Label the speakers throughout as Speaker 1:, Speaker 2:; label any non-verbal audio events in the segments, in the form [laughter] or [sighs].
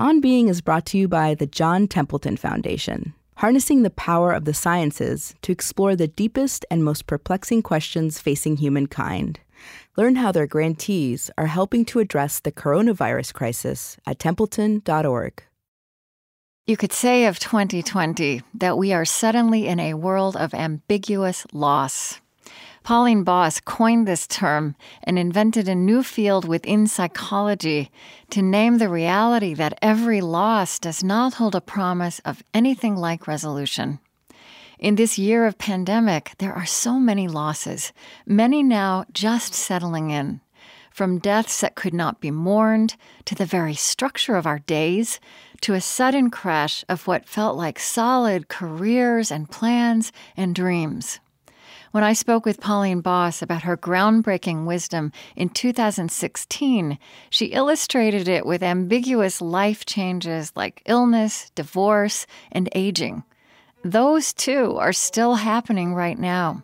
Speaker 1: On Being is brought to you by the John Templeton Foundation, harnessing the power of the sciences to explore the deepest and most perplexing questions facing humankind. Learn how their grantees are helping to address the coronavirus crisis at templeton.org.
Speaker 2: You could say of 2020 that we are suddenly in a world of ambiguous loss. Pauline Boss coined this term and invented a new field within psychology to name the reality that every loss does not hold a promise of anything like resolution. In this year of pandemic, there are so many losses, many now just settling in. From deaths that could not be mourned, to the very structure of our days, to a sudden crash of what felt like solid careers and plans and dreams. When I spoke with Pauline Boss about her groundbreaking wisdom in 2016, she illustrated it with ambiguous life changes like illness, divorce, and aging. Those too are still happening right now.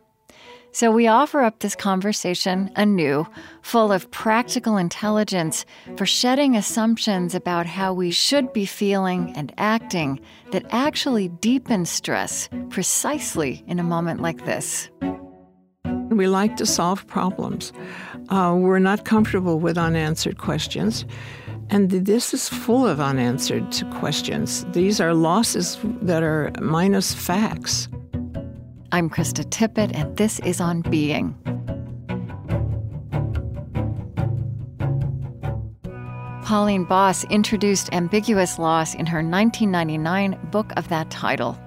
Speaker 2: So we offer up this conversation anew, full of practical intelligence for shedding assumptions about how we should be feeling and acting that actually deepen stress precisely in a moment like this.
Speaker 3: We like to solve problems. Uh, we're not comfortable with unanswered questions. And this is full of unanswered questions. These are losses that are minus facts.
Speaker 2: I'm Krista Tippett, and this is On Being. Pauline Boss introduced ambiguous loss in her 1999 book of that title.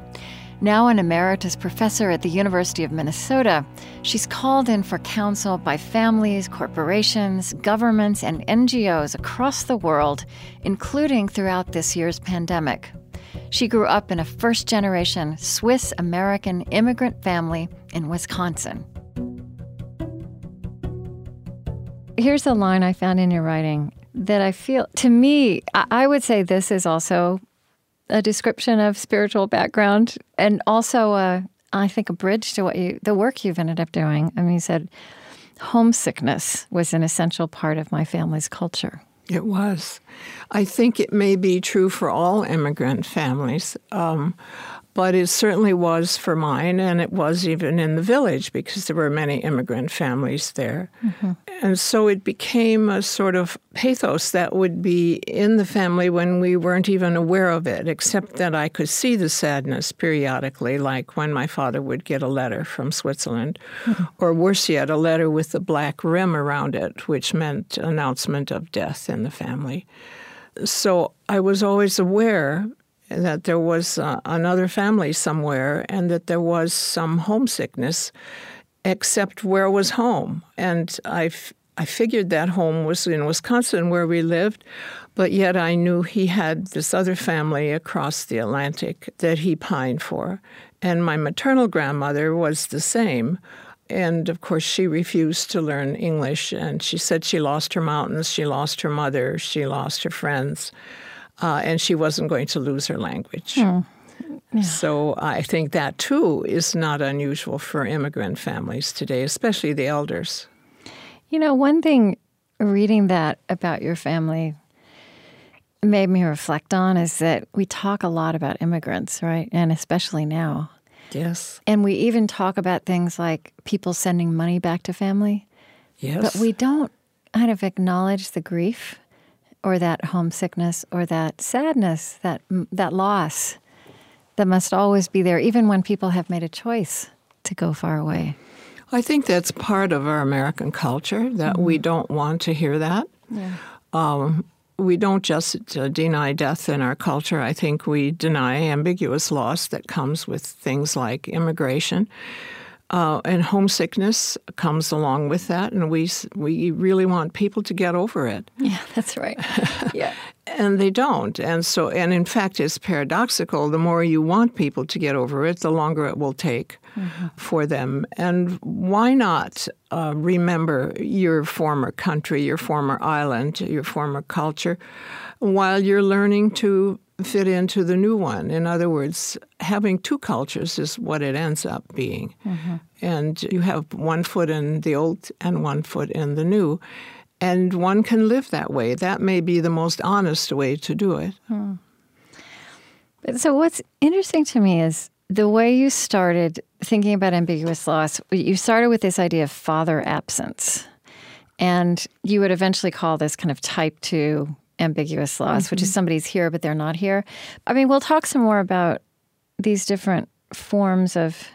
Speaker 2: Now an emeritus professor at the University of Minnesota, she's called in for counsel by families, corporations, governments, and NGOs across the world, including throughout this year's pandemic. She grew up in a first generation Swiss American immigrant family in Wisconsin. Here's a line I found in your writing that I feel, to me, I would say this is also a description of spiritual background and also, a, I think, a bridge to what you, the work you've ended up doing. I mean, you said homesickness was an essential part of my family's culture.
Speaker 3: It was. I think it may be true for all immigrant families. Um, but it certainly was for mine, and it was even in the village because there were many immigrant families there. Mm-hmm. And so it became a sort of pathos that would be in the family when we weren't even aware of it, except that I could see the sadness periodically, like when my father would get a letter from Switzerland, mm-hmm. or worse yet, a letter with a black rim around it, which meant announcement of death in the family. So I was always aware that there was uh, another family somewhere and that there was some homesickness, except where was home? And I, I figured that home was in Wisconsin where we lived, but yet I knew he had this other family across the Atlantic that he pined for. And my maternal grandmother was the same. And of course, she refused to learn English, and she said she lost her mountains, she lost her mother, she lost her friends uh, and she wasn't going to lose her language. Hmm. Yeah. So I think that too is not unusual for immigrant families today, especially the elders.
Speaker 2: You know, one thing reading that about your family made me reflect on is that we talk a lot about immigrants, right? And especially now.
Speaker 3: Yes.
Speaker 2: And we even talk about things like people sending money back to family.
Speaker 3: Yes.
Speaker 2: But we don't kind of acknowledge the grief or that homesickness or that sadness, that that loss that must always be there, even when people have made a choice to go far away.
Speaker 3: I think that's part of our American culture that mm-hmm. we don't want to hear that. Yeah. Um, we don't just uh, deny death in our culture. I think we deny ambiguous loss that comes with things like immigration. Uh, and homesickness comes along with that, and we we really want people to get over it. [laughs]
Speaker 2: Yeah, that's right. Yeah, [laughs]
Speaker 3: and they don't, and so and in fact, it's paradoxical. The more you want people to get over it, the longer it will take mm-hmm. for them. And why not uh, remember your former country, your former island, your former culture, while you're learning to fit into the new one. In other words, having two cultures is what it ends up being. Mm-hmm. And you have one foot in the old and one foot in the new. And one can live that way. That may be the most honest way to do it. Hmm.
Speaker 2: So, what's interesting to me is the way you started thinking about ambiguous loss. You started with this idea of father absence. And you would eventually call this kind of type two ambiguous loss, mm-hmm. which is mm-hmm. somebody's here, but they're not here. I mean, we'll talk some more about these different forms of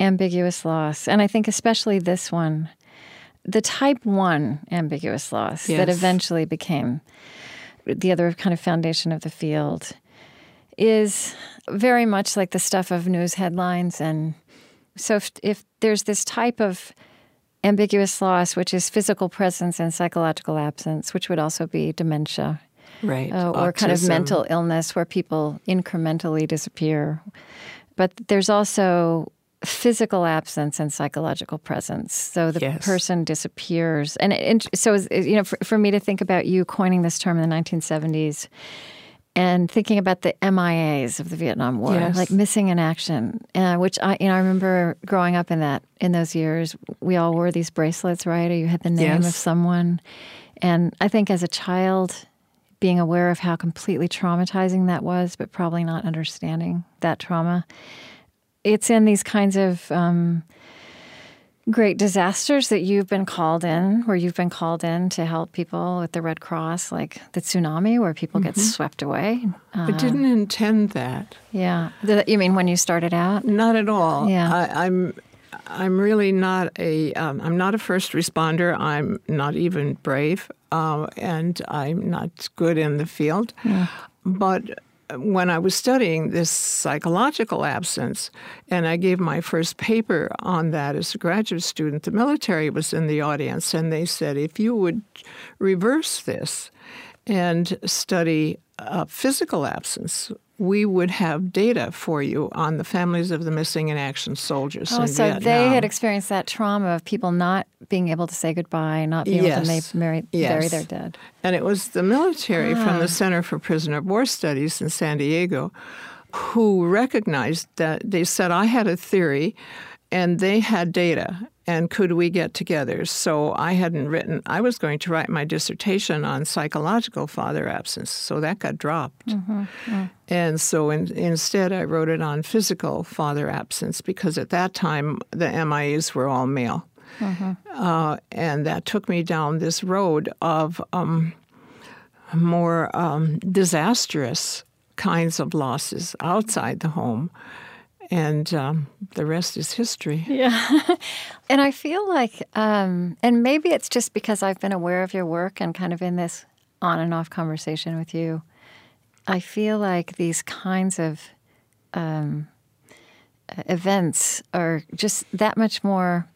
Speaker 2: ambiguous loss. And I think especially this one, the type one ambiguous loss yes. that eventually became the other kind of foundation of the field is very much like the stuff of news headlines. And so if, if there's this type of ambiguous loss, which is physical presence and psychological absence, which would also be dementia.
Speaker 3: Right. Uh,
Speaker 2: or kind of mental illness where people incrementally disappear. But there's also physical absence and psychological presence. So the yes. person disappears. And, and so, you know, for, for me to think about you coining this term in the 1970s and thinking about the MIAs of the Vietnam War, yes. like missing in action, uh, which I, you know, I remember growing up in that in those years. We all wore these bracelets, right? Or you had the name yes. of someone, and I think as a child, being aware of how completely traumatizing that was, but probably not understanding that trauma. It's in these kinds of um, great disasters that you've been called in, where you've been called in to help people with the Red Cross, like the tsunami, where people mm-hmm. get swept away.
Speaker 3: Uh, I didn't intend that.
Speaker 2: Yeah, you mean when you started out?
Speaker 3: Not at all. Yeah, I, am I'm, I'm really not a. am um, not a first responder. I'm not even brave, uh, and I'm not good in the field. Yeah. But when I was studying this psychological absence, and I gave my first paper on that as a graduate student, the military was in the audience, and they said, if you would reverse this and study uh, physical absence, we would have data for you on the families of the missing in action soldiers.
Speaker 2: Oh, so
Speaker 3: Vietnam.
Speaker 2: they had experienced that trauma of people not being able to say goodbye, not being yes. able to marry, yes. bury their dead.
Speaker 3: And it was the military ah. from the ah. Center for Prisoner of War Studies in San Diego who recognized that they said, I had a theory and they had data and could we get together so i hadn't written i was going to write my dissertation on psychological father absence so that got dropped mm-hmm. mm. and so in, instead i wrote it on physical father absence because at that time the mias were all male mm-hmm. uh, and that took me down this road of um, more um, disastrous kinds of losses outside the home and um, the rest is history.
Speaker 2: Yeah. [laughs] and I feel like, um, and maybe it's just because I've been aware of your work and kind of in this on and off conversation with you. I feel like these kinds of um, events are just that much more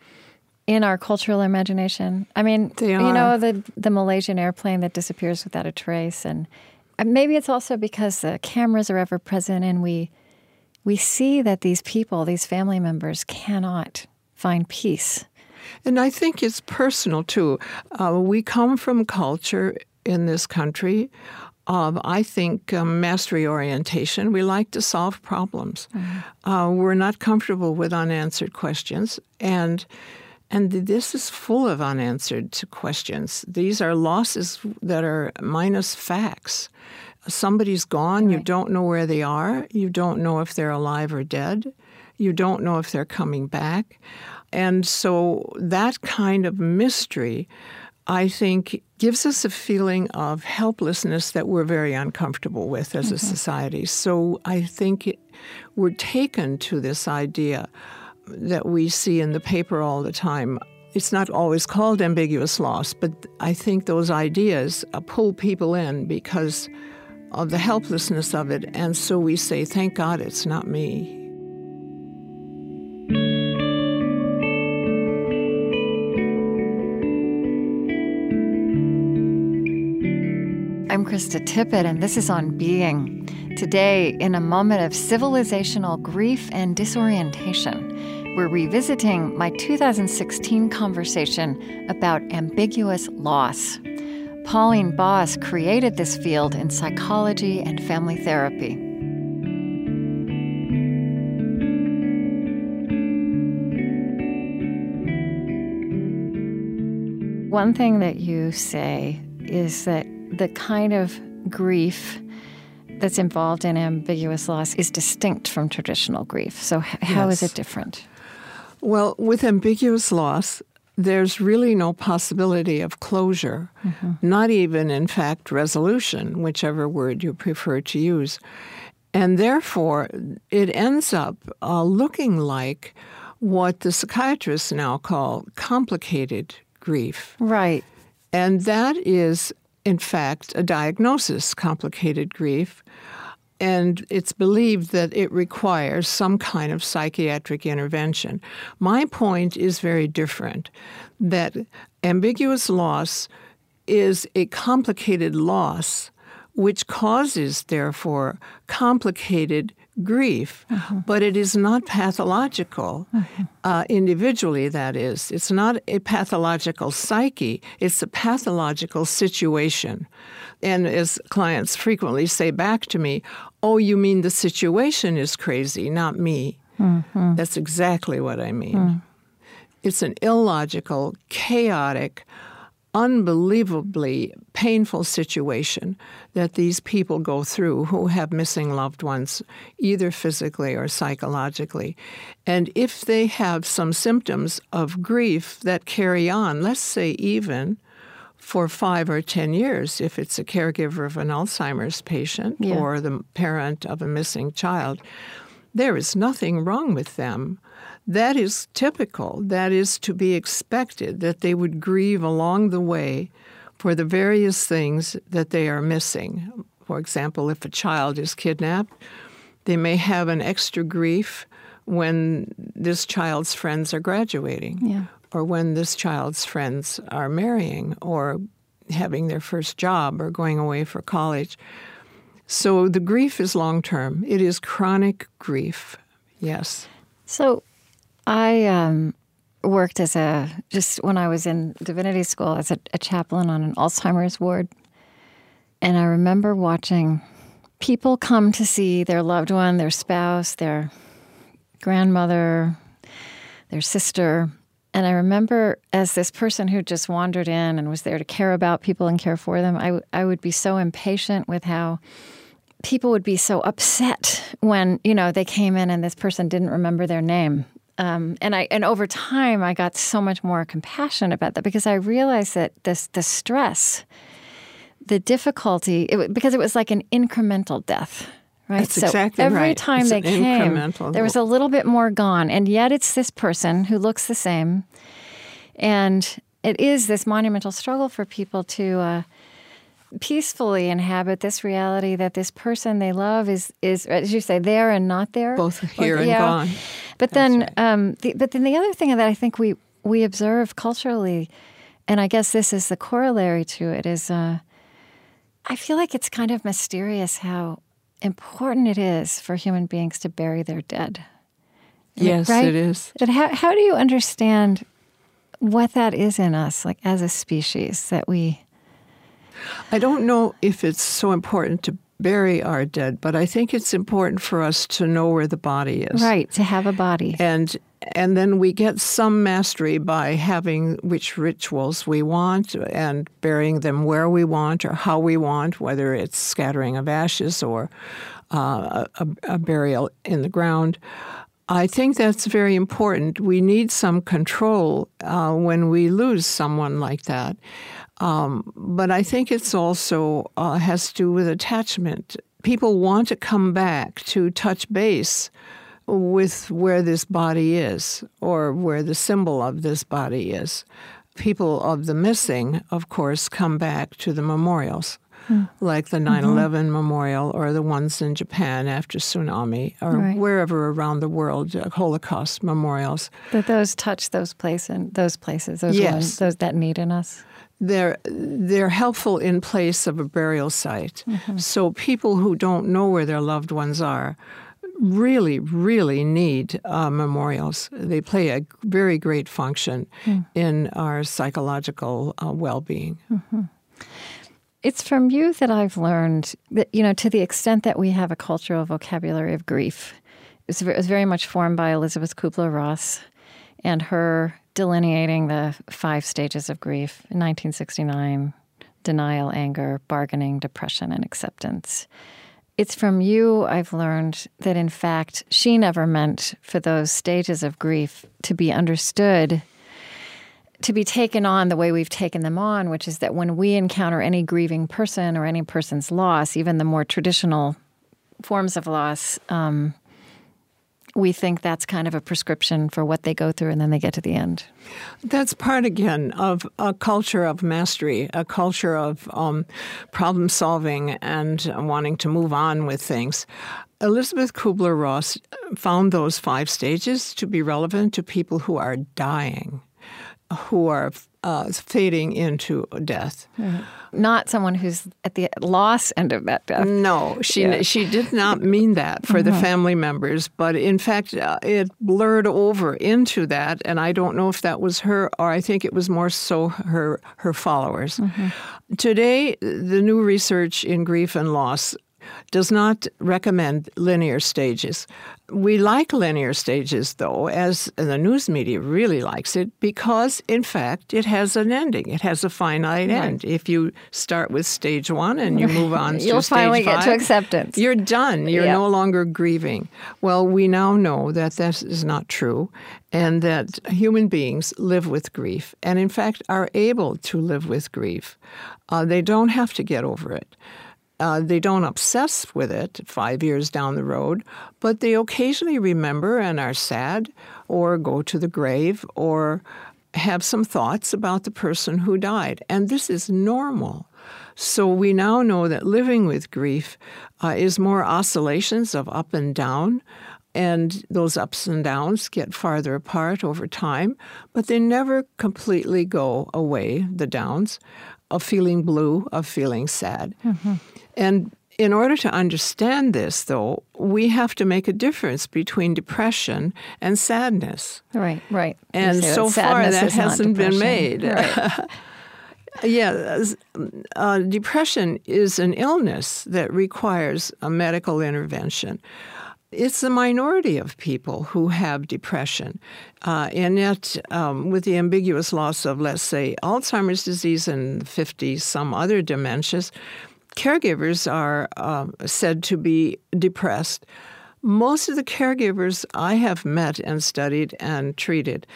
Speaker 2: in our cultural imagination. I mean, you know, the the Malaysian airplane that disappears without a trace, and maybe it's also because the cameras are ever present and we we see that these people, these family members, cannot find peace.
Speaker 3: And I think it's personal too. Uh, we come from culture in this country of, I think, um, mastery orientation. We like to solve problems. Mm-hmm. Uh, we're not comfortable with unanswered questions. And and this is full of unanswered questions. These are losses that are minus facts somebody's gone, right. you don't know where they are, you don't know if they're alive or dead, you don't know if they're coming back. And so that kind of mystery, I think, gives us a feeling of helplessness that we're very uncomfortable with as mm-hmm. a society. So I think it, we're taken to this idea that we see in the paper all the time it's not always called ambiguous loss, but I think those ideas uh, pull people in because of the helplessness of it. And so we say, thank God it's not me.
Speaker 2: I'm Krista Tippett, and this is On Being. Today, in a moment of civilizational grief and disorientation, we're revisiting my 2016 conversation about ambiguous loss. Pauline Boss created this field in psychology and family therapy. one thing that you say is that the kind of grief that's involved in ambiguous loss is distinct from traditional grief. So, h- how
Speaker 3: Yes.
Speaker 2: is it different?
Speaker 3: Well, with ambiguous loss, there's really no possibility of closure, not even, in fact, resolution, whichever word you prefer to use. And therefore, it ends up uh, looking like what the psychiatrists now call complicated grief.
Speaker 2: Right.
Speaker 3: And that is, in fact, a diagnosis, complicated grief. And it's believed that it requires some kind of psychiatric intervention. My point is very different that ambiguous loss is a complicated loss, which causes, therefore, complicated grief, but it is not pathological uh, individually, that is. It's not a pathological psyche, it's a pathological situation. And as clients frequently say back to me, oh, you mean the situation is crazy, not me. Mm-hmm. That's exactly what I mean. It's an illogical, chaotic, unbelievably painful situation that these people go through who have missing loved ones, either physically or psychologically. And if they have some symptoms of grief that carry on, let's say even for five or ten years, if it's a caregiver of an Alzheimer's patient
Speaker 2: Yeah.
Speaker 3: or the parent of a missing child, there is nothing wrong with them. That is typical. That is to be expected, that they would grieve along the way for the various things that they are missing. For example, if a child is kidnapped, they may have an extra grief when this child's friends are graduating,
Speaker 2: Yeah.
Speaker 3: Or when this child's friends are marrying, or having their first job, or going away for college. So the grief is long term. It is chronic grief. Yes.
Speaker 2: So, I um, worked as a just when I was in divinity school as a, a chaplain on an Alzheimer's ward, and I remember watching people come to see their loved one, their spouse, their grandmother, their sister. And I remember as this person who just wandered in and was there to care about people and care for them, I, w- I would be so impatient with how people would be so upset when you know they came in and this person didn't remember their name. Um, and I and over time I got so much more compassion about that because I realized that this the stress, the difficulty, it, because it was like an incremental death, right?
Speaker 3: That's
Speaker 2: so
Speaker 3: exactly
Speaker 2: every
Speaker 3: right.
Speaker 2: time
Speaker 3: It's
Speaker 2: they came, there was a little bit more gone, and yet it's this person who looks the same, and it is this monumental struggle for people to. Uh, peacefully inhabit this reality that this person they love is is as you say there and not there
Speaker 3: Both here and gone.
Speaker 2: but then um, the, but then the other thing that I think we we observe culturally and I guess this is the corollary to it is uh, I feel like it's kind of mysterious how important it is for human beings to bury their dead
Speaker 3: Yes,
Speaker 2: right?
Speaker 3: it is.
Speaker 2: But how how do you understand what that is in us like as a species that we
Speaker 3: I don't know if it's so important to bury our dead, but I think it's important for us to know where the body is.
Speaker 2: right to have a body
Speaker 3: And and then we get some mastery by having which rituals we want and burying them where we want or how we want, whether it's scattering of ashes or uh, a, a burial in the ground. I think that's very important. We need some control uh, when we lose someone like that. Um, but I think it's also uh, has to do with attachment. People want to come back to touch base with where this body is or where the symbol of this body is. People of the missing, of course, come back to the memorials, hmm. like the mm-hmm. 9 11 memorial or the ones in Japan after tsunami or
Speaker 2: Right.
Speaker 3: wherever around the world, uh, Holocaust memorials.
Speaker 2: that those touch those place and those places those
Speaker 3: Yes.
Speaker 2: ones those that need in us
Speaker 3: they're they're helpful in place of a burial site. Mm-hmm. So people who don't know where their loved ones are really, really need uh, memorials. They play a very great function in our psychological uh, well-being.
Speaker 2: It's from you that I've learned that, you know, to the extent that we have a cultural vocabulary of grief, it was, ve- it was very much formed by Elisabeth Kubler Ross and her delineating the five stages of grief in 1969 denial, anger, bargaining, depression, and acceptance. It's from you I've learned that, in fact, she never meant for those stages of grief to be understood, to be taken on the way we've taken them on, which is that when we encounter any grieving person or any person's loss, even the more traditional forms of loss, um, we think that's kind of a prescription for what they go through and then they get to the end.
Speaker 3: That's part again of a culture of mastery, a culture of um, problem solving and wanting to move on with things. Elisabeth Kubler Ross found those five stages to be relevant to people who are dying, who are uh, fading into death.
Speaker 2: Mm-hmm. Not someone who's at the loss end of that death.
Speaker 3: No, she yeah. she did not mean that for mm-hmm. the family members, but in fact, uh, it blurred over into that, and I don't know if that was her or I think it was more so her her followers. Mm-hmm. Today, the new research in grief and loss does not recommend linear stages. We like linear stages, though, as the news media really likes it, because in fact it has an ending. It has a finite right. end. If you start with stage one and you move on [laughs]
Speaker 2: You'll finally
Speaker 3: five,
Speaker 2: get to acceptance.
Speaker 3: You're done. You're no longer grieving. Well, we now know that that is not true and that human beings live with grief and, in fact, are able to live with grief. Uh, they don't have to get over it. Uh, they don't obsess with it five years down the road, but they occasionally remember and are sad or go to the grave or have some thoughts about the person who died. And this is normal. So we now know that living with grief uh, is more oscillations of up and down. And those ups and downs get farther apart over time, but they never completely go away, the downs of feeling blue, of feeling sad. Mm-hmm. And in order to understand this, though, we have to make a difference between depression and sadness.
Speaker 2: Right, right.
Speaker 3: And so far, that hasn't been made. Right. [laughs] yeah, uh, depression is an illness that requires a medical intervention. It's a minority of people who have depression. Uh, and yet, um, with the ambiguous loss of, let's say, Alzheimer's disease and 50 some other dementias, caregivers are uh, said to be depressed. Most of the caregivers I have met and studied and treated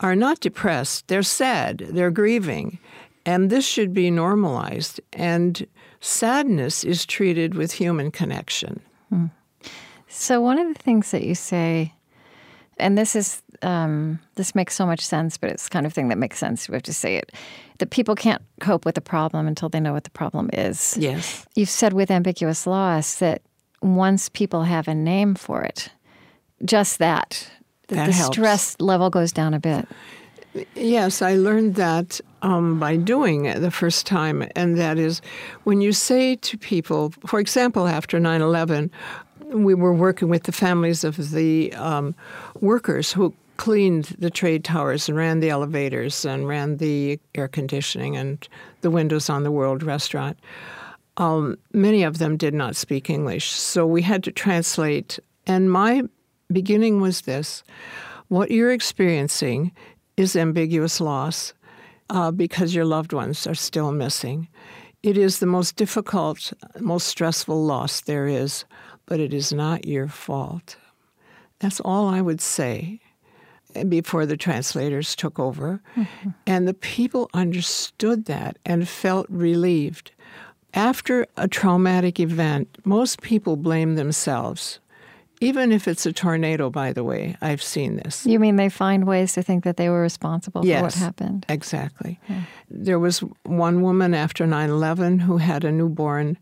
Speaker 3: are not depressed. They're sad, they're grieving. And this should be normalized. And sadness is treated with human connection. Hmm.
Speaker 2: So, one of the things that you say, and this is um, this makes so much sense, but it's kind of thing that makes sense. We have to say it that people can't cope with the problem until they know what the problem is.
Speaker 3: Yes.
Speaker 2: You've said with ambiguous loss that once people have a name for it, just that, that, that the helps. stress level goes down a bit.
Speaker 3: Yes, I learned that um, by doing it the first time, and that is when you say to people, for example, after 9 11, we were working with the families of the um, workers who cleaned the trade towers and ran the elevators and ran the air conditioning and the windows on the World Restaurant. Um, many of them did not speak English, so we had to translate. And my beginning was this what you're experiencing is ambiguous loss uh, because your loved ones are still missing. It is the most difficult, most stressful loss there is, but it is not your fault. That's all I would say before the translators took over. Mm-hmm. And the people understood that and felt relieved. After a traumatic event, most people blame themselves. Even if it's a tornado, by the way, I've seen this.
Speaker 2: You mean they find ways to think that they were responsible
Speaker 3: yes,
Speaker 2: for what happened?
Speaker 3: Exactly. Yeah. There was one woman after 9 11 who had a newborn,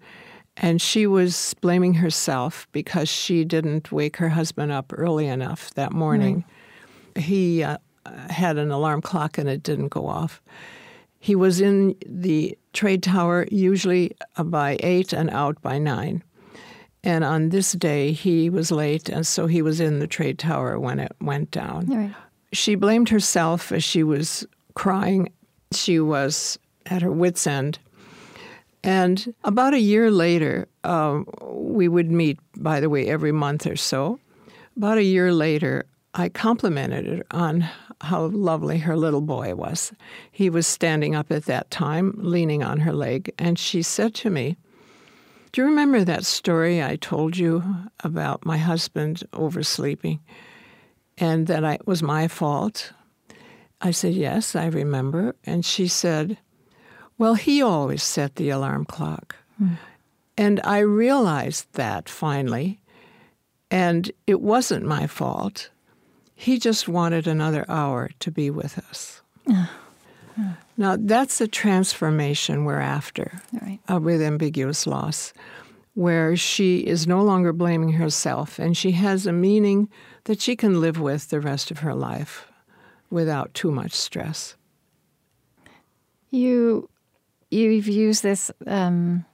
Speaker 3: and she was blaming herself because she didn't wake her husband up early enough that morning he uh, had an alarm clock and it didn't go off. He was in the trade tower usually by eight and out by nine. And on this day, he was late, and so he was in the trade tower when it went down. Right. She blamed herself as she was crying. She was at her wits' end. And about a year later, um, we would meet, by the way, every month or so. About a year later, I complimented her on how lovely her little boy was. He was standing up at that time, leaning on her leg, and she said to me, Do you remember that story I told you about my husband oversleeping and that I, it was my fault? I said, Yes, I remember. And she said, Well, he always set the alarm clock. Mm. And I realized that finally, and it wasn't my fault. He just wanted another hour to be with us. [sighs] Now, that's the transformation we're after right. uh, with ambiguous loss, where she is no longer blaming herself and she has a meaning that she can live with the rest of her life without too much stress.
Speaker 2: You, you've used this um,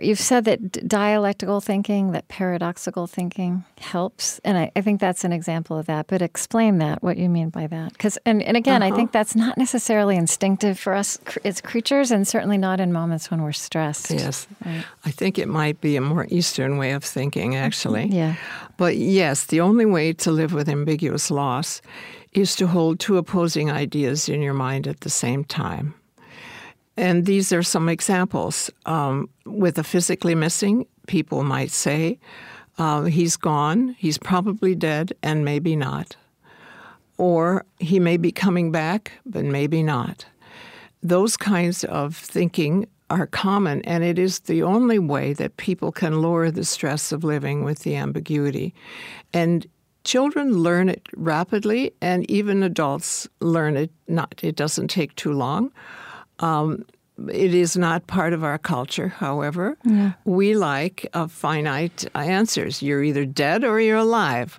Speaker 2: You've said that dialectical thinking, that paradoxical thinking helps. And I, I, think that's an example of that. But explain that, what you mean by that. Because, and, and again, uh-huh. I think that's not necessarily instinctive for us as creatures, and certainly not in moments when we're stressed.
Speaker 3: Yes. Right? I think it might be a more Eastern way of thinking, actually.
Speaker 2: yeah.
Speaker 3: But yes, the only way to live with ambiguous loss is to hold two opposing ideas in your mind at the same time. And these are some examples. Um, with a physically missing, people might say, uh, he's gone, he's probably dead, and maybe not. Or he may be coming back, but maybe not. Those kinds of thinking are common, and it is the only way that people can lower the stress of living with the ambiguity. And children learn it rapidly, and even adults learn it not. It doesn't take too long. Um, it is not part of our culture, however. Yeah. We like uh, finite answers. You're either dead or you're alive.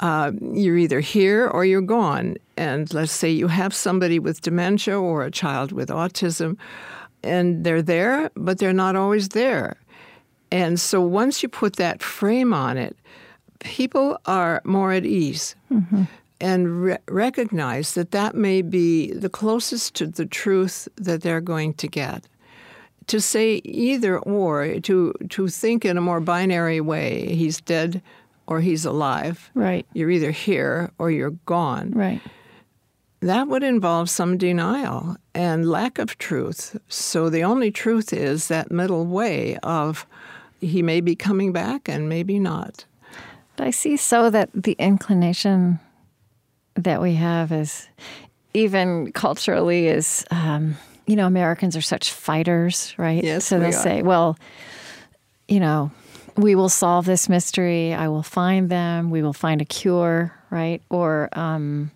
Speaker 3: Uh, you're either here or you're gone. And let's say you have somebody with dementia or a child with autism, and they're there, but they're not always there. And so once you put that frame on it, people are more at ease. Mm-hmm and re- recognize that that may be the closest to the truth that they're going to get. To say either or, to to think in a more binary way, he's dead or he's alive.
Speaker 2: Right.
Speaker 3: You're either here or you're gone.
Speaker 2: Right.
Speaker 3: That would involve some denial and lack of truth. So the only truth is that middle way of he may be coming back and maybe not.
Speaker 2: I see so that the inclination that we have is even culturally is um, you know Americans are such fighters, right?
Speaker 3: Yes,
Speaker 2: so they'll say, well, you know, we will solve this mystery. I will find them. We will find a cure, right? Or um,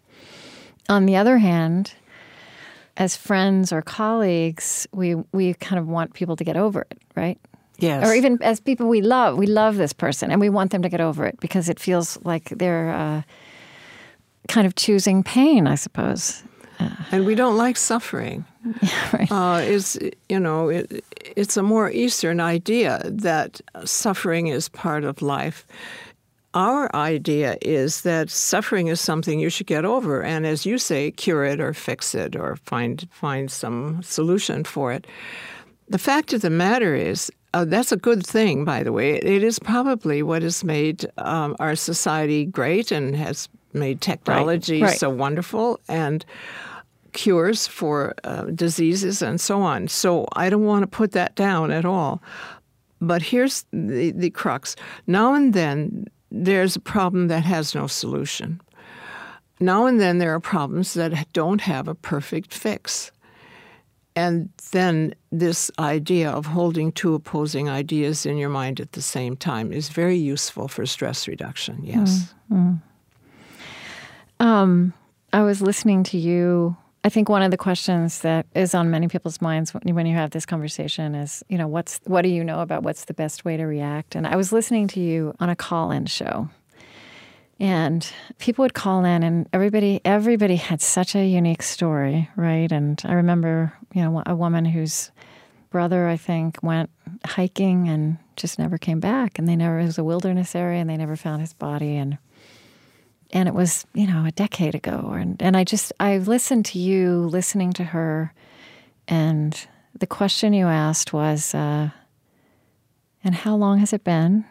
Speaker 2: on the other hand, as friends or colleagues, we we kind of want people to get over it, right?
Speaker 3: Yes.
Speaker 2: Or even as people we love, we love this person, and we want them to get over it because it feels like they're. Uh, kind of choosing pain, I suppose.
Speaker 3: Uh, and we don't like suffering. [laughs]
Speaker 2: Right. Uh,
Speaker 3: is you know it, it's a more Eastern idea that suffering is part of life. Our idea is that suffering is something you should get over, and as you say, cure it or fix it or find find some solution for it. The fact of the matter is, uh, that's a good thing, by the way. It is probably what has made um, our society great and has made technology
Speaker 2: right, right.
Speaker 3: so wonderful and cures for uh, diseases and so on. So I don't want to put that down at all. But here's the, the crux. Now and then, there's a problem that has no solution. Now and then, there are problems that don't have a perfect fix. And then this idea of holding two opposing ideas in your mind at the same time is very useful for stress reduction, yes. Mm-hmm.
Speaker 2: Um, I was listening to you. I think one of the questions that is on many people's minds when you, have this conversation is, you know, what's what do you know about what's the best way to react? And I was listening to you on a call-in show, and people would call in, and everybody everybody had such a unique story, right? And I remember, you know, a woman whose brother, I think, went hiking and just never came back, and they never it was a wilderness area, and they never found his body, and and it was you know a decade ago and and I just I listened to you listening to her and the question you asked was uh, and how long has it been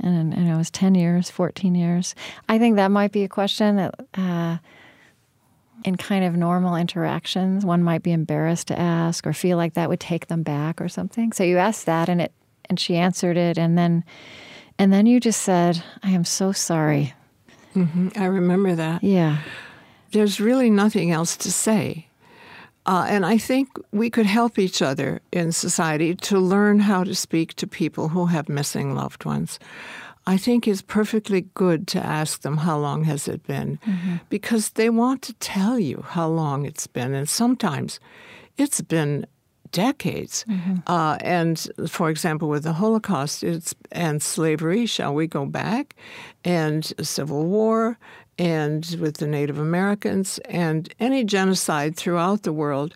Speaker 2: and, and it was 10 years, 14 years. I think that might be a question that uh, in kind of normal interactions, one might be embarrassed to ask or feel like that would take them back or something. So you asked that and it and she answered it and then and then you just said, I am so sorry.
Speaker 3: Mm-hmm. I remember that.
Speaker 2: Yeah.
Speaker 3: There's really nothing else to say. Uh, and I think we could help each other in society to learn how to speak to people who have missing loved ones. I think it's perfectly good to ask them how long has it been mm-hmm. because they want to tell you how long it's been. And sometimes it's been decades. Mm-hmm. Uh, and for example, with the Holocaust it's, and slavery, shall we go back? And Civil War, and with the Native Americans, and any genocide throughout the world,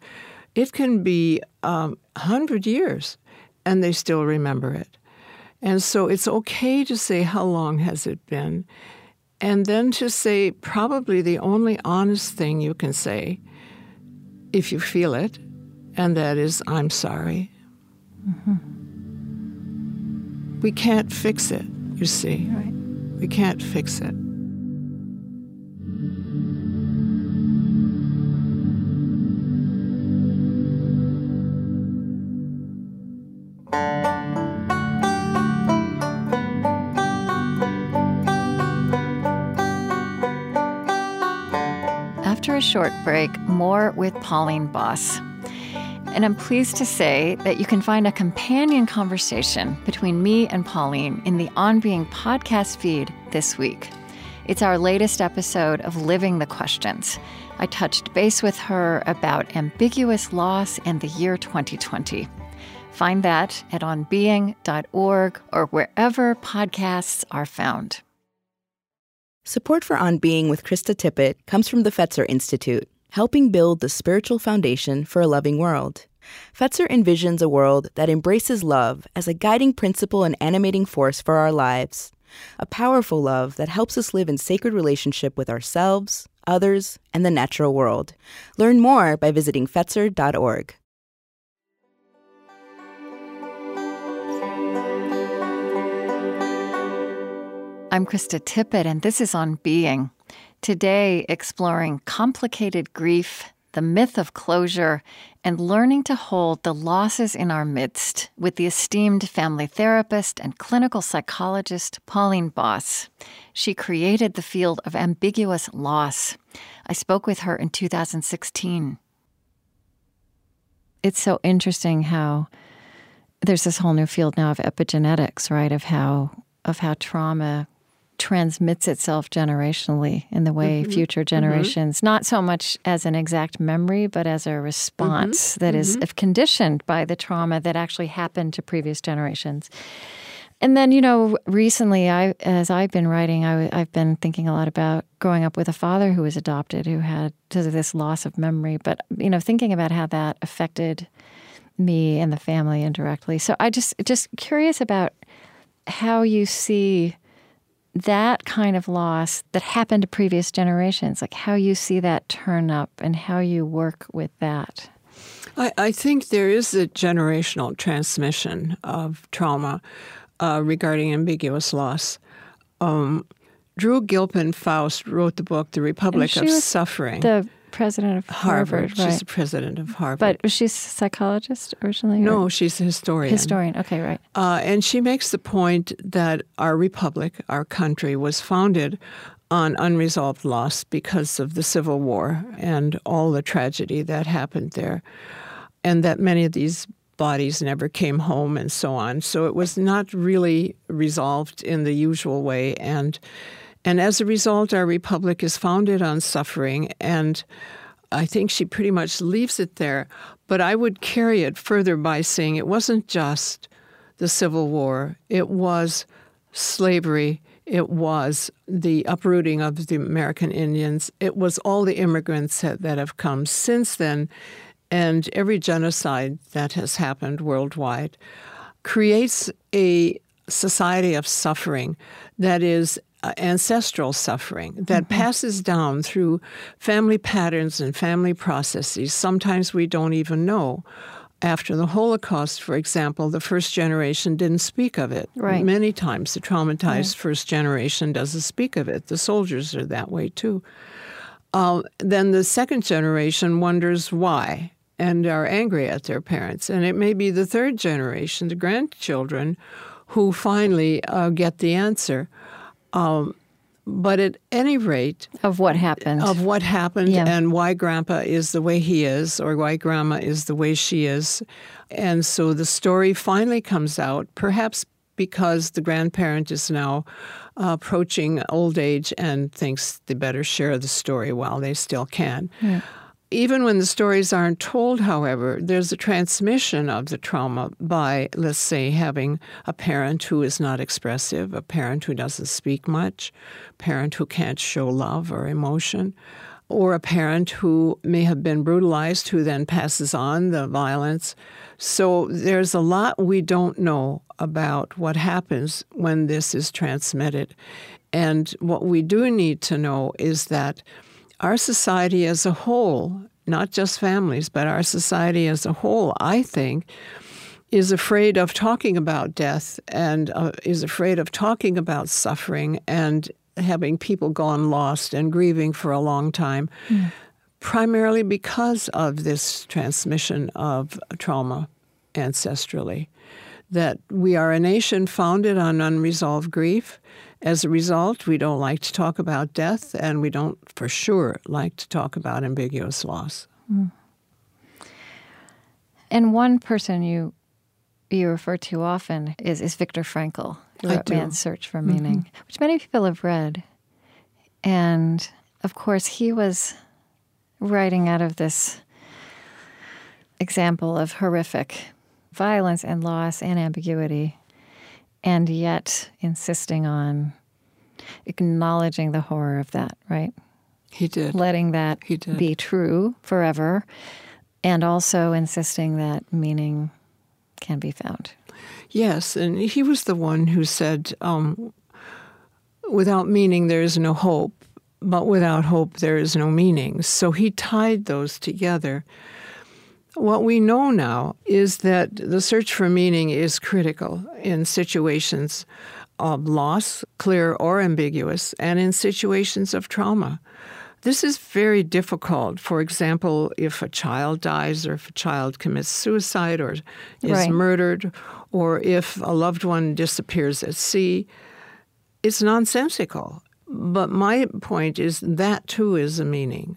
Speaker 3: it can be um, 100 years and they still remember it. And so it's okay to say, How long has it been? And then to say, probably the only honest thing you can say, if you feel it, and that is, I'm sorry. Mm-hmm. We can't fix it, you see. Right. We can't fix it.
Speaker 2: After a short break, more with Pauline Boss. And I'm pleased to say that you can find a companion conversation between me and Pauline in the On Being podcast feed this week. It's our latest episode of Living the Questions. I touched base with her about ambiguous loss and the year 2020. Find that at onbeing.org or wherever podcasts are found.
Speaker 1: Support for On Being with Krista Tippett comes from the Fetzer Institute helping build the spiritual foundation for a loving world. Fetzer envisions a world that embraces love as a guiding principle and animating force for our lives. A powerful love that helps us live in sacred relationship with ourselves, others, and the natural world. Learn more by visiting Fetzer.org.
Speaker 2: I'm Krista Tippett, and this is On Being. Today, exploring complicated grief, the myth of closure, and learning to hold the losses in our midst with the esteemed family therapist and clinical psychologist Pauline Boss. She created the field of ambiguous loss. I spoke with her in 2016. It's so interesting how there's this whole new field now of epigenetics, right? Of how of how trauma transmits itself generationally in the way mm-hmm. future mm-hmm. generations, mm-hmm. not so much as an exact memory, but as a response mm-hmm. that is mm-hmm. conditioned by the trauma that actually happened to previous generations. And then, you know, recently, I, as I've been writing, I, have been thinking a lot about growing up with a father who was adopted, who had this loss of memory. But you know, thinking about how that affected me and the family indirectly. So I just just curious about how you see that kind of loss that happened to previous generations, like how you see that turn up and how you work with that?
Speaker 3: I, I think there is a generational transmission of trauma uh, regarding ambiguous loss. Um, Drew Gilpin Faust wrote the book The Republic of Suffering.
Speaker 2: The president of Harvard.
Speaker 3: Harvard.
Speaker 2: Right.
Speaker 3: She's the president of Harvard.
Speaker 2: But was she a psychologist originally?
Speaker 3: No, or? she's a historian.
Speaker 2: Historian, okay, right.
Speaker 3: Uh, and she makes the point that our republic, our country, was founded on unresolved loss because of the Civil War and all the tragedy that happened there, and that many of these bodies never came home and so on. So it was not really resolved in the usual way, and and as a result, our republic is founded on suffering. And I think she pretty much leaves it there. But I would carry it further by saying it wasn't just the Civil War, it was slavery, it was the uprooting of the American Indians, it was all the immigrants that have come since then, and every genocide that has happened worldwide creates a society of suffering that is ancestral suffering that mm-hmm. passes down through family patterns and family processes. Sometimes we don't even know. after the Holocaust, for example, the first generation didn't speak of it.
Speaker 2: Right.
Speaker 3: Many times the traumatized right. first generation doesn't speak of it. The soldiers are that way too. Uh, then the second generation wonders why and are angry at their parents. And it may be the third generation, the grandchildren, who finally uh, get the answer. Um, but at any rate,
Speaker 2: of what happened,
Speaker 3: of what happened, yeah. and why Grandpa is the way he is, or why Grandma is the way she is, and so the story finally comes out, perhaps because the grandparent is now uh, approaching old age and thinks they better share the story while they still can. Yeah. Even when the stories aren't told, however, there's a transmission of the trauma by, let's say, having a parent who is not expressive, a parent who doesn't speak much, a parent who can't show love or emotion, or a parent who may have been brutalized who then passes on the violence. So there's a lot we don't know about what happens when this is transmitted. And what we do need to know is that our society as a whole, not just families, but our society as a whole, I think, is afraid of talking about death and uh, is afraid of talking about suffering and having people gone lost and grieving for a long time, mm. primarily because of this transmission of trauma ancestrally. That we are a nation founded on unresolved grief as a result, we don't like to talk about death, and we don't, for sure, like to talk about ambiguous loss. Mm.
Speaker 2: And one person you you refer to often is, is Viktor Frankl, who wrote Man's Search for Meaning, mm-hmm. which many people have read. And of course, he was writing out of this example of horrific violence and loss and ambiguity and yet insisting on acknowledging the horror of that, right?
Speaker 3: He did.
Speaker 2: Letting that
Speaker 3: he did.
Speaker 2: be true forever, and also insisting that meaning can be found.
Speaker 3: Yes, and he was the one who said, um, without meaning, there is no hope, but without hope, there is no meaning. So he tied those together. What we know now is that the search for meaning is critical in situations of loss, clear or ambiguous, and in situations of trauma. This is very difficult. For example, if a child dies, or if a child commits suicide, or is right. murdered, or if a loved one disappears at sea, it's nonsensical. But my point is that too is a meaning.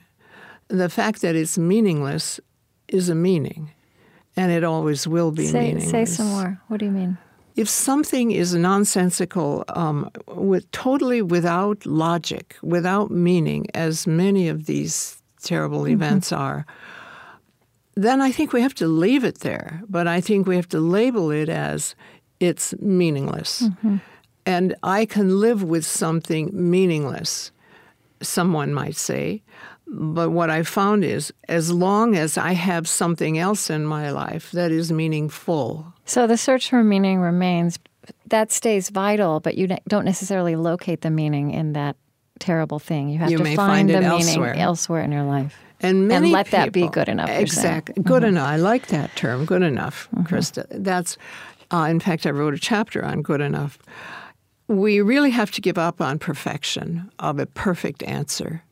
Speaker 3: The fact that it's meaningless is a meaning, and it always will be
Speaker 2: say,
Speaker 3: meaningless.
Speaker 2: Say some more. What do you mean?
Speaker 3: If something is nonsensical, um, with totally without logic, without meaning, as many of these terrible mm-hmm. events are, then I think we have to leave it there. But I think we have to label it as it's meaningless. Mm-hmm. And I can live with something meaningless, someone might say. But what I found is as long as I have something else in my life that is meaningful.
Speaker 2: So the search for meaning remains. That stays vital, but you don't necessarily locate the meaning in that terrible thing. You have
Speaker 3: you
Speaker 2: to
Speaker 3: find,
Speaker 2: find,
Speaker 3: the
Speaker 2: elsewhere.
Speaker 3: meaning
Speaker 2: elsewhere in your life.
Speaker 3: And,
Speaker 2: and let
Speaker 3: people,
Speaker 2: that be good enough.
Speaker 3: Exactly. Good mm-hmm. enough. I like that term, good enough, mm-hmm. Krista. That's, uh, in fact, I wrote a chapter on good enough. We really have to give up on perfection of a perfect answer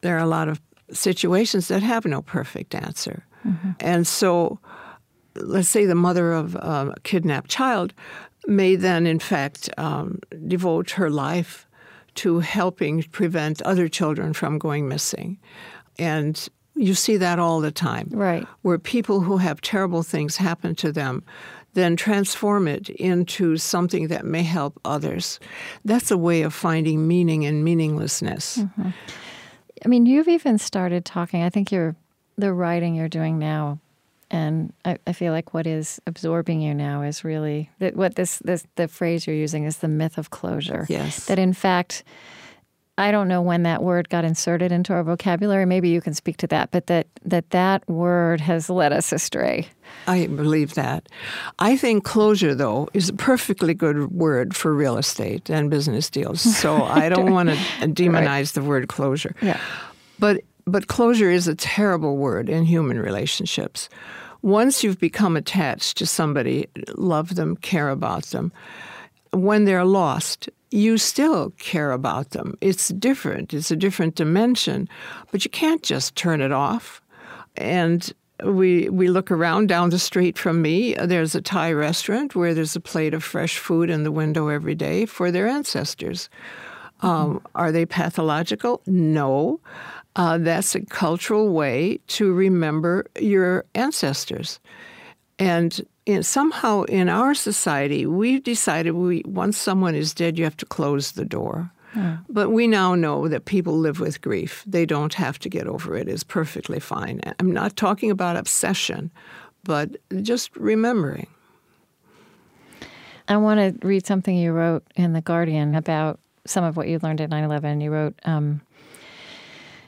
Speaker 3: there are a lot of situations that have no perfect answer. Mm-hmm. And so, let's say the mother of a kidnapped child may then, in fact, um, devote her life to helping prevent other children from going missing. And you see that all the time.
Speaker 2: Right.
Speaker 3: Where people who have terrible things happen to them then transform it into something that may help others. That's a way of finding meaning in meaninglessness. Mm-hmm.
Speaker 2: I mean, you've even started talking. I think you're the writing you're doing now, and I, I feel like what is absorbing you now is really that what this this the phrase you're using is the myth of closure.
Speaker 3: Yes,
Speaker 2: that in fact. I don't know when that word got inserted into our vocabulary. Maybe you can speak to that, but that that that word has led us astray.
Speaker 3: I believe that. I think closure, though, is a perfectly good word for real estate and business deals. [laughs] So I don't want to demonize right. the word closure.
Speaker 2: Yeah.
Speaker 3: But but closure is a terrible word in human relationships. Once you've become attached to somebody, love them, care about them, when they're lost, you still care about them. It's different, it's a different dimension, but you can't just turn it off. And we we look around down the street from me. There's a Thai restaurant where there's a plate of fresh food in the window every day for their ancestors. Um, are they pathological? No. Uh, that's a cultural way to remember your ancestors. And in, somehow in our society, we've decided we once someone is dead, you have to close the door. Mm. But we now know that people live with grief. They don't have to get over it. It's perfectly fine. I'm not talking about obsession, but just remembering.
Speaker 2: I want to read something you wrote in The Guardian about some of what you learned at 9 11. You wrote, um,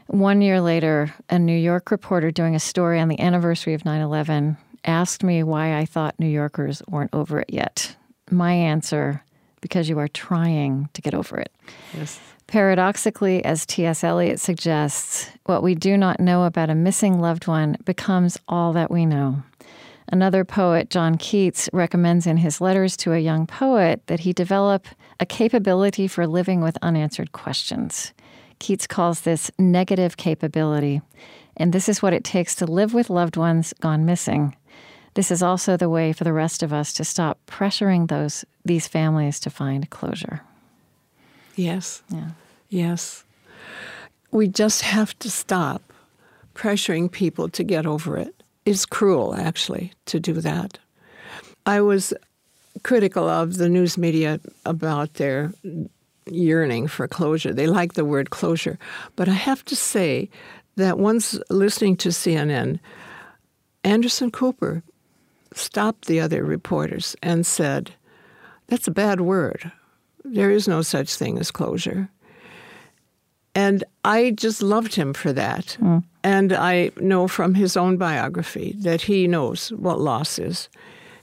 Speaker 2: one year later, a New York reporter doing a story on the anniversary of 9 11 asked me why I thought New Yorkers weren't over it yet. My answer because you are trying to get over it.
Speaker 3: Yes.
Speaker 2: Paradoxically, as T.S. Eliot suggests, what we do not know about a missing loved one becomes all that we know. Another poet, John Keats, recommends in his letters to a young poet that he develop a capability for living with unanswered questions. Keats calls this negative capability, and this is what it takes to live with loved ones gone missing. This is also the way for the rest of us to stop pressuring those these families to find closure.
Speaker 3: Yes.
Speaker 2: Yeah.
Speaker 3: Yes. We just have to stop pressuring people to get over it. It's cruel, actually, to do that. I was critical of the news media about their yearning for closure. They like the word closure. But I have to say that once listening to CNN, Anderson Cooper stopped the other reporters and said, That's a bad word. There is no such thing as closure. And I just loved him for that. Mm. And I know from his own biography that he knows what loss is.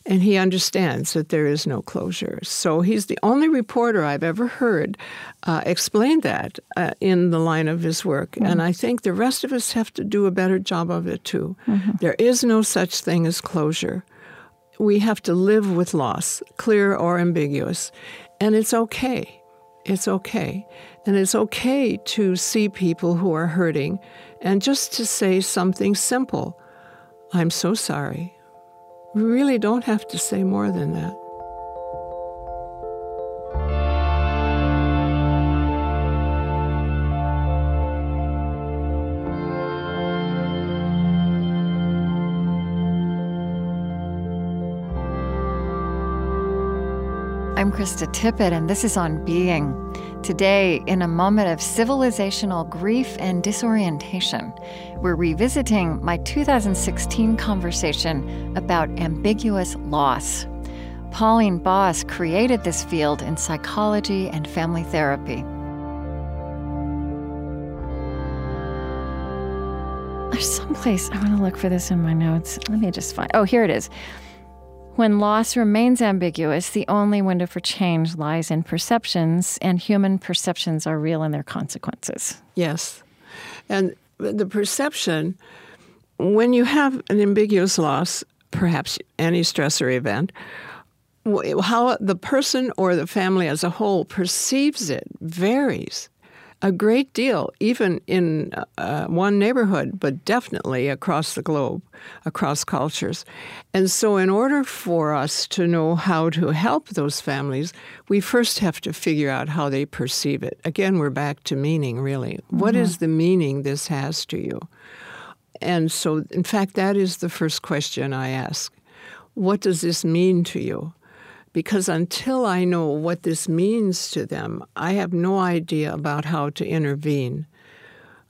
Speaker 3: And he understands that there is no closure. So he's the only reporter I've ever heard uh, explain that uh, in the line of his work. Mm-hmm. And I think the rest of us have to do a better job of it too. Mm-hmm. There is no such thing as closure we have to live with loss, clear or ambiguous. And it's okay. It's okay. And it's okay to see people who are hurting and just to say something simple I'm so sorry. We really don't have to say more than that.
Speaker 2: I'm Krista Tippett, and this is On Being. Today, in a moment of civilizational grief and disorientation, we're revisiting my 2016 conversation about ambiguous loss. Pauline Boss created this field in psychology and family therapy. There's someplace I want to look for this in my notes. Let me just find. Oh, here it is. When loss remains ambiguous, the only window for change lies in perceptions, and human perceptions are real in their consequences.
Speaker 3: Yes. And the perception, when you have an ambiguous loss, perhaps any stressor event, how the person or the family as a whole perceives it varies a great deal, even in uh, one neighborhood, but definitely across the globe, across cultures. And so, in order for us to know how to help those families, we first have to figure out how they perceive it. Again, we're back to meaning, really. Mm-hmm. What is the meaning this has to you? And so, in fact, that is the first question I ask. What does this mean to you? Because until I know what this means to them, I have no idea about how to intervene.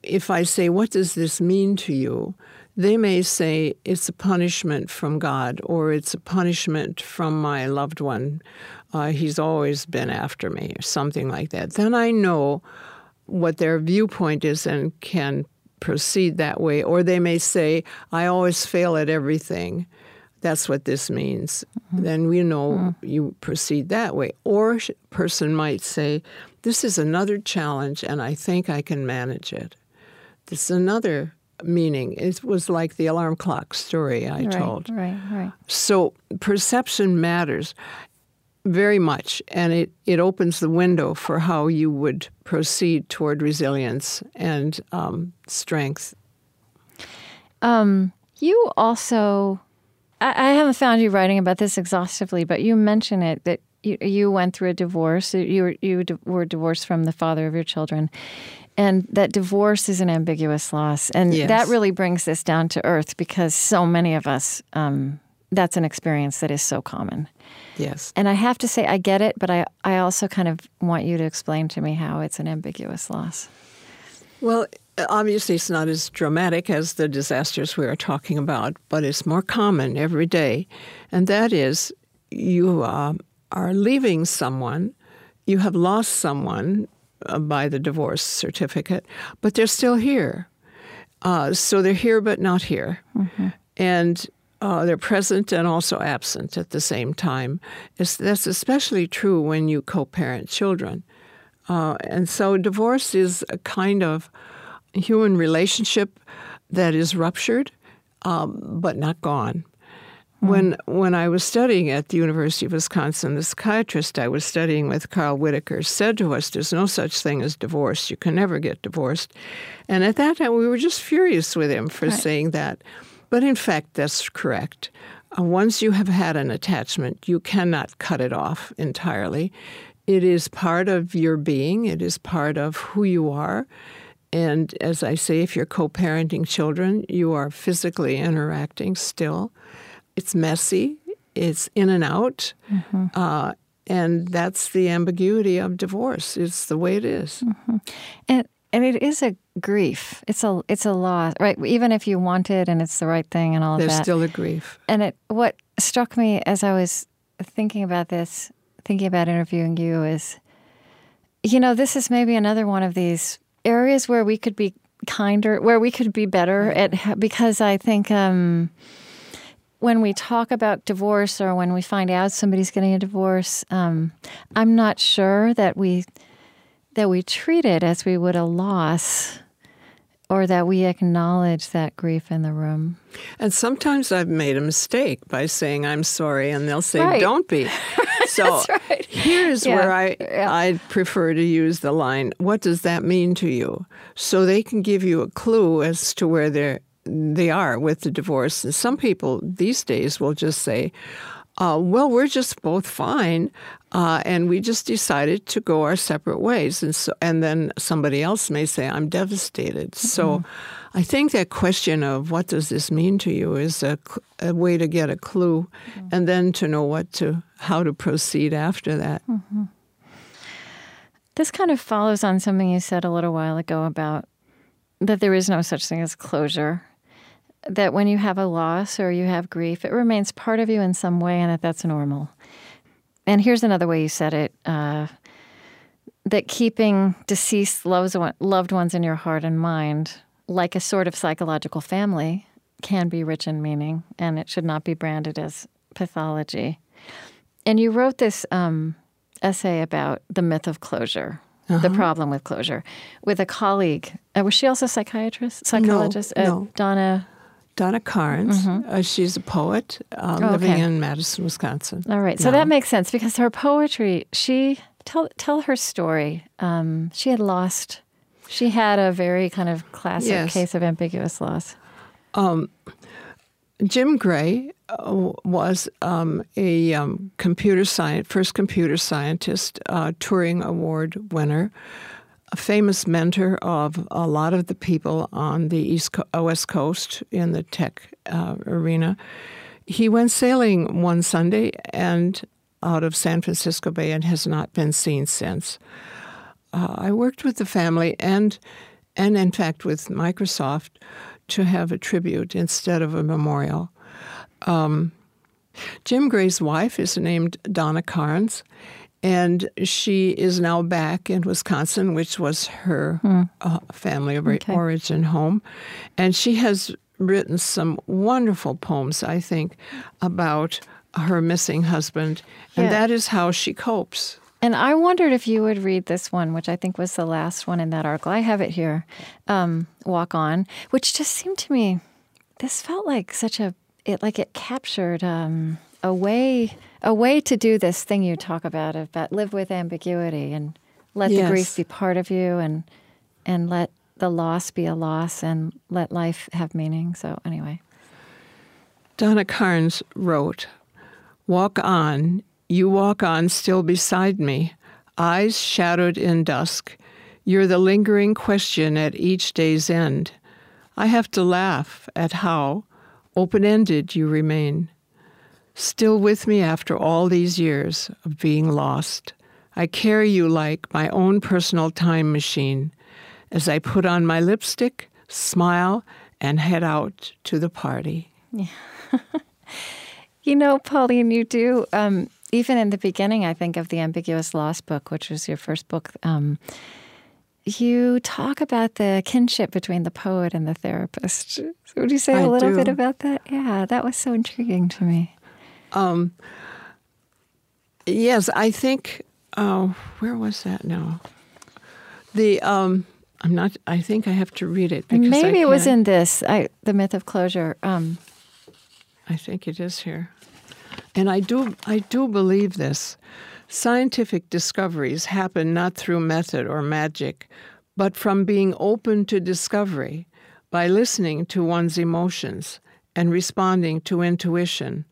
Speaker 3: If I say, What does this mean to you? they may say, It's a punishment from God, or it's a punishment from my loved one. Uh, he's always been after me, or something like that. Then I know what their viewpoint is and can proceed that way. Or they may say, I always fail at everything that's what this means. Mm-hmm. Then we know mm-hmm. you proceed that way. Or a person might say, This is another challenge, and I think I can manage it. This is another meaning. It was like the alarm clock story I
Speaker 2: right,
Speaker 3: told.
Speaker 2: Right, right.
Speaker 3: So perception matters very much, and it, it opens the window for how you would proceed toward resilience and um, strength.
Speaker 2: Um, you also, I, I haven't found you writing about this exhaustively, but you mention it that you, you went through a divorce. You were, you were divorced from the father of your children. And that divorce is an ambiguous loss. And
Speaker 3: Yes.
Speaker 2: that really brings this down to earth because so many of us, um, that's an experience that is so common.
Speaker 3: Yes.
Speaker 2: And I have to say, I get it, but I, I also kind of want you to explain to me how it's an ambiguous loss.
Speaker 3: Well, obviously, it's not as dramatic as the disasters we are talking about, but it's more common every day. And that is, you uh, are leaving someone, you have lost someone uh, by the divorce certificate, but they're still here. Uh, so they're here but not here. And uh, they're present and also absent at the same time. It's, that's especially true when you co parent children. Uh, and so divorce is a kind of human relationship that is ruptured, um, but not gone. When when I was studying at the University of Wisconsin, the psychiatrist I was studying with, Carl Whitaker, said to us, "There's no such thing as divorce. You can never get divorced." And at that time, we were just furious with him for saying that. But in fact, that's correct. Uh, once you have had an attachment, you cannot cut it off entirely. It is part of your being. It is part of who you are. And as I say, if you're co parenting children, you are physically interacting still. It's messy, it's in and out. Uh, and that's the ambiguity of divorce. It's the way it is.
Speaker 2: And and it is a grief. It's a it's a loss, right? Even if you want it and it's the right thing and all of
Speaker 3: There's
Speaker 2: that.
Speaker 3: There's still a grief.
Speaker 2: and it what struck me as I was thinking about this, thinking about interviewing you is, you know, this is maybe another one of these areas where we could be kinder, where we could be better at because I think. Um, when we talk about divorce or when we find out somebody's getting a divorce, um, I'm not sure that we that we treat it as we would a loss, or that we acknowledge that grief in the room.
Speaker 3: And sometimes I've made a mistake by saying I'm sorry, and they'll say,
Speaker 2: Right.
Speaker 3: "Don't be." [laughs] [laughs] So
Speaker 2: right.
Speaker 3: here's
Speaker 2: Yeah.
Speaker 3: where I
Speaker 2: Yeah.
Speaker 3: I prefer to use the line, "What does that mean to you?" So they can give you a clue as to where they're they are with the divorce. And some people these days will just say, uh, "Well, we're just both fine." Uh, and we just decided to go our separate ways, and so, and then somebody else may say, "I'm devastated." So, I think that question of what does this mean to you is a, a way to get a clue, and then to know what to how to proceed after that.
Speaker 2: This kind of follows on something you said a little while ago about that there is no such thing as closure. That when you have a loss or you have grief, it remains part of you in some way, and that that's normal. And here's another way you said it uh, that keeping deceased loved ones in your heart and mind, like a sort of psychological family, can be rich in meaning, and it should not be branded as pathology. And you wrote this um, essay about the myth of closure, the problem with closure, with a colleague. Uh, was she also a psychiatrist, psychologist? Uh,
Speaker 3: no.
Speaker 2: Donna.
Speaker 3: Donna Carnes, uh, she's a poet uh,
Speaker 2: Oh,
Speaker 3: living
Speaker 2: okay.
Speaker 3: in Madison, Wisconsin.
Speaker 2: All right, so
Speaker 3: now.
Speaker 2: that makes sense because her poetry. She tell tell her story. Um, she had lost. She had a very kind of classic
Speaker 3: Yes.
Speaker 2: case of ambiguous loss.
Speaker 3: Jim Gray uh, was um, a um, computer science, first computer scientist, uh, Turing Award winner, a famous mentor of a lot of the people on the East Co- uh, West Coast in the tech uh, arena. He went sailing one Sunday and out of San Francisco Bay and has not been seen since. Uh, I worked with the family and, and in fact with Microsoft, to have a tribute instead of a memorial. Um, Jim Gray's wife is named Donna Carnes, and she is now back in Wisconsin, which was her uh, family of
Speaker 2: Okay.
Speaker 3: origin home. And she has written some wonderful poems, I think, about her missing husband. And
Speaker 2: Yeah.
Speaker 3: that is how she copes.
Speaker 2: And I wondered if you would read this one, which I think was the last one in that article. I have it here, um, "Walk On," which just seemed to me. This felt like such a it like it captured um, a way a way to do this thing you talk about about live with ambiguity and let yes. the grief be part of you and and let the loss be a loss and let life have meaning. So anyway.
Speaker 3: Donna Carnes wrote, Walk on, you walk on still beside me, eyes shadowed in dusk. You're the lingering question at each day's end. I have to laugh at how open ended you remain. Still with me after all these years of being lost. I carry you like my own personal time machine as I put on my lipstick, smile, and head out to the party. Yeah. [laughs]
Speaker 2: you know, Pauline, you do, um, even in the beginning, I think of the Ambiguous Loss book, which was your first book. Um, you talk about the kinship between the poet and the therapist. So would you say I a little do. bit about that? Yeah, that was so intriguing to me. Um,
Speaker 3: yes, I think. Oh, where was that now? The um, I'm not. I think I have to read it.
Speaker 2: Because Maybe it was in this. I, the myth of closure. Um,
Speaker 3: I think it is here, and I do. I do believe this. Scientific discoveries happen not through method or magic, but from being open to discovery, by listening to one's emotions and responding to intuition.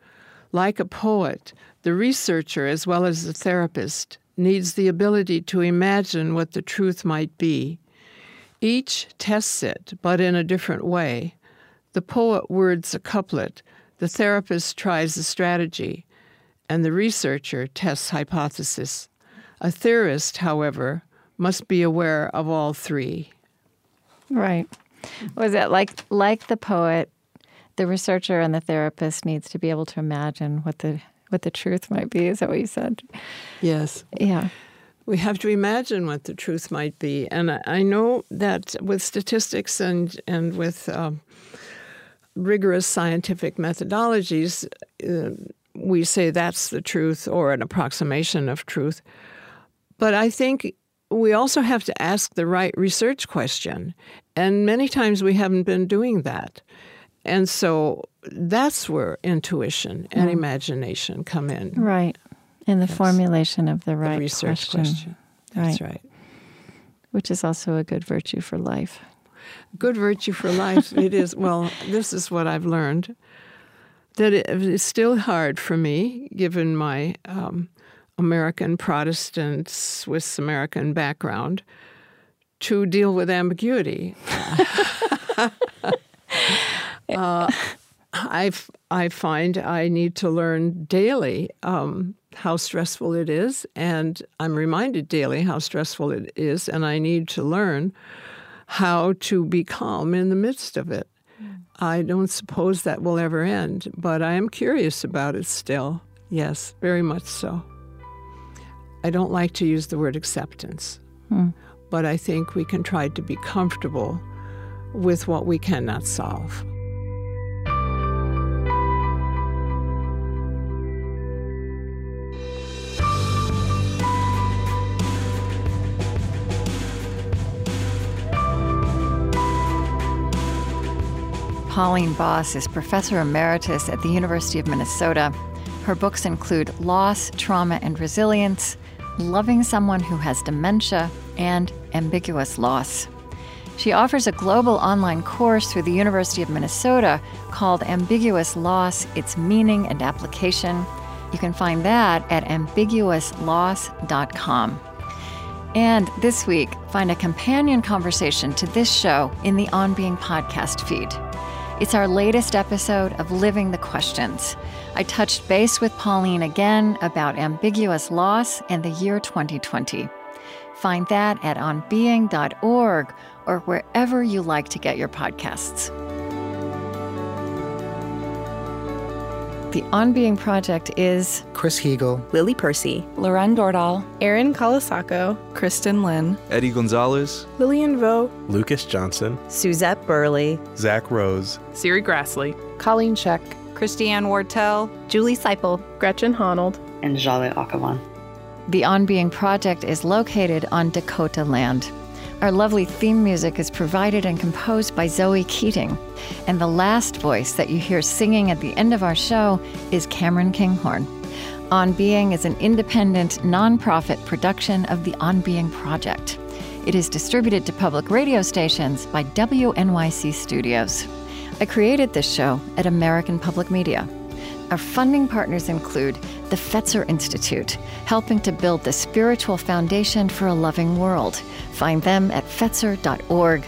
Speaker 3: Like a poet, the researcher, as well as the therapist, needs the ability to imagine what the truth might be. Each tests it, but in a different way. The poet words a couplet, the therapist tries a strategy, and the researcher tests hypothesis. A theorist, however, must be aware of all three.
Speaker 2: Right. Was it like like the poet, the researcher and the therapist needs to be able to imagine what the what the truth might be? Is that what you said?
Speaker 3: Yes.
Speaker 2: Yeah.
Speaker 3: We have to imagine what the truth might be, and I know that with statistics and and with um, rigorous scientific methodologies, uh, we say that's the truth or an approximation of truth. But I think we also have to ask the right research question. And many times we haven't been doing that. And so that's where intuition and mm. imagination come in.
Speaker 2: Right. In the formulation of the right
Speaker 3: the research question. question. That's right. right.
Speaker 2: Which is also a good virtue for life.
Speaker 3: Good virtue for life. it is. Well, [laughs] this is what I've learned that it is still hard for me, given my um, American Protestant, Swiss American background, to deal with ambiguity. [laughs] [laughs] uh, [laughs] I I find I need to learn daily um, how stressful it is, and I'm reminded daily how stressful it is, and I need to learn how to be calm in the midst of it. Mm. I don't suppose that will ever end, but I am curious about it still. Yes, very much so. I don't like to use the word acceptance, hmm. but I think we can try to be comfortable with what we cannot solve.
Speaker 2: Pauline Boss is professor emeritus at the University of Minnesota. Her books include Loss, Trauma, and Resilience, Loving Someone Who Has Dementia, and Ambiguous Loss. She offers a global online course through the University of Minnesota called Ambiguous Loss Its Meaning and Application. You can find that at ambiguousloss.com. And this week, find a companion conversation to this show in the On Being podcast feed. It's our latest episode of Living the Questions. I touched base with Pauline again about ambiguous loss and the year 2020. Find that at onbeing.org or wherever you like to get your podcasts. The On Being Project is
Speaker 4: Chris Heagle,
Speaker 1: Lily Percy,
Speaker 5: Laurén Dørdal,
Speaker 6: Erin Colasacco,
Speaker 5: Kristin Lin,
Speaker 7: Eddie Gonzalez,
Speaker 6: Lillian Vo,
Speaker 8: Lucas Johnson,
Speaker 1: Suzette Burley,
Speaker 8: Zach Rose,
Speaker 9: Serri Graslie,
Speaker 6: Colleen Scheck,
Speaker 5: Christiane Wartell,
Speaker 1: Julie Siple,
Speaker 6: Gretchen Honnold,
Speaker 10: and Jhaleh Akhavan.
Speaker 2: The On Being Project is located on Dakota land. Our lovely theme music is provided and composed by Zoe Keating. And the last voice that you hear singing at the end of our show is Cameron Kinghorn. On Being is an independent, nonprofit production of the On Being Project. It is distributed to public radio stations by WNYC Studios. I created this show at American Public Media. Our funding partners include the Fetzer Institute, helping to build the spiritual foundation for a loving world. Find them at fetzer.org.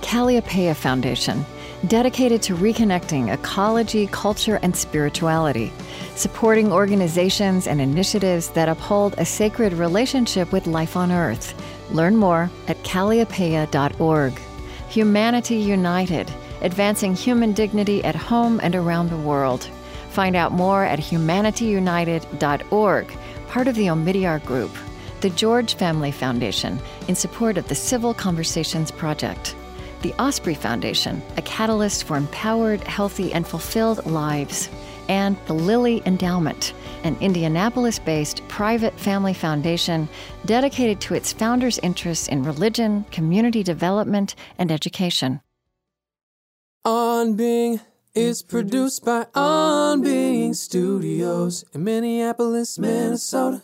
Speaker 2: Kalliopeia Foundation, dedicated to reconnecting ecology, culture, and spirituality, supporting organizations and initiatives that uphold a sacred relationship with life on Earth. Learn more at kalliopeia.org. Humanity United, advancing human dignity at home and around the world. Find out more at humanityunited.org, part of the Omidyar Group, the George Family Foundation, in support of the Civil Conversations Project, the Osprey Foundation, a catalyst for empowered, healthy, and fulfilled lives, and the Lilly Endowment, an Indianapolis based private family foundation dedicated to its founders' interests in religion, community development, and education.
Speaker 4: On Being is produced by On Being Studios in Minneapolis, Minnesota.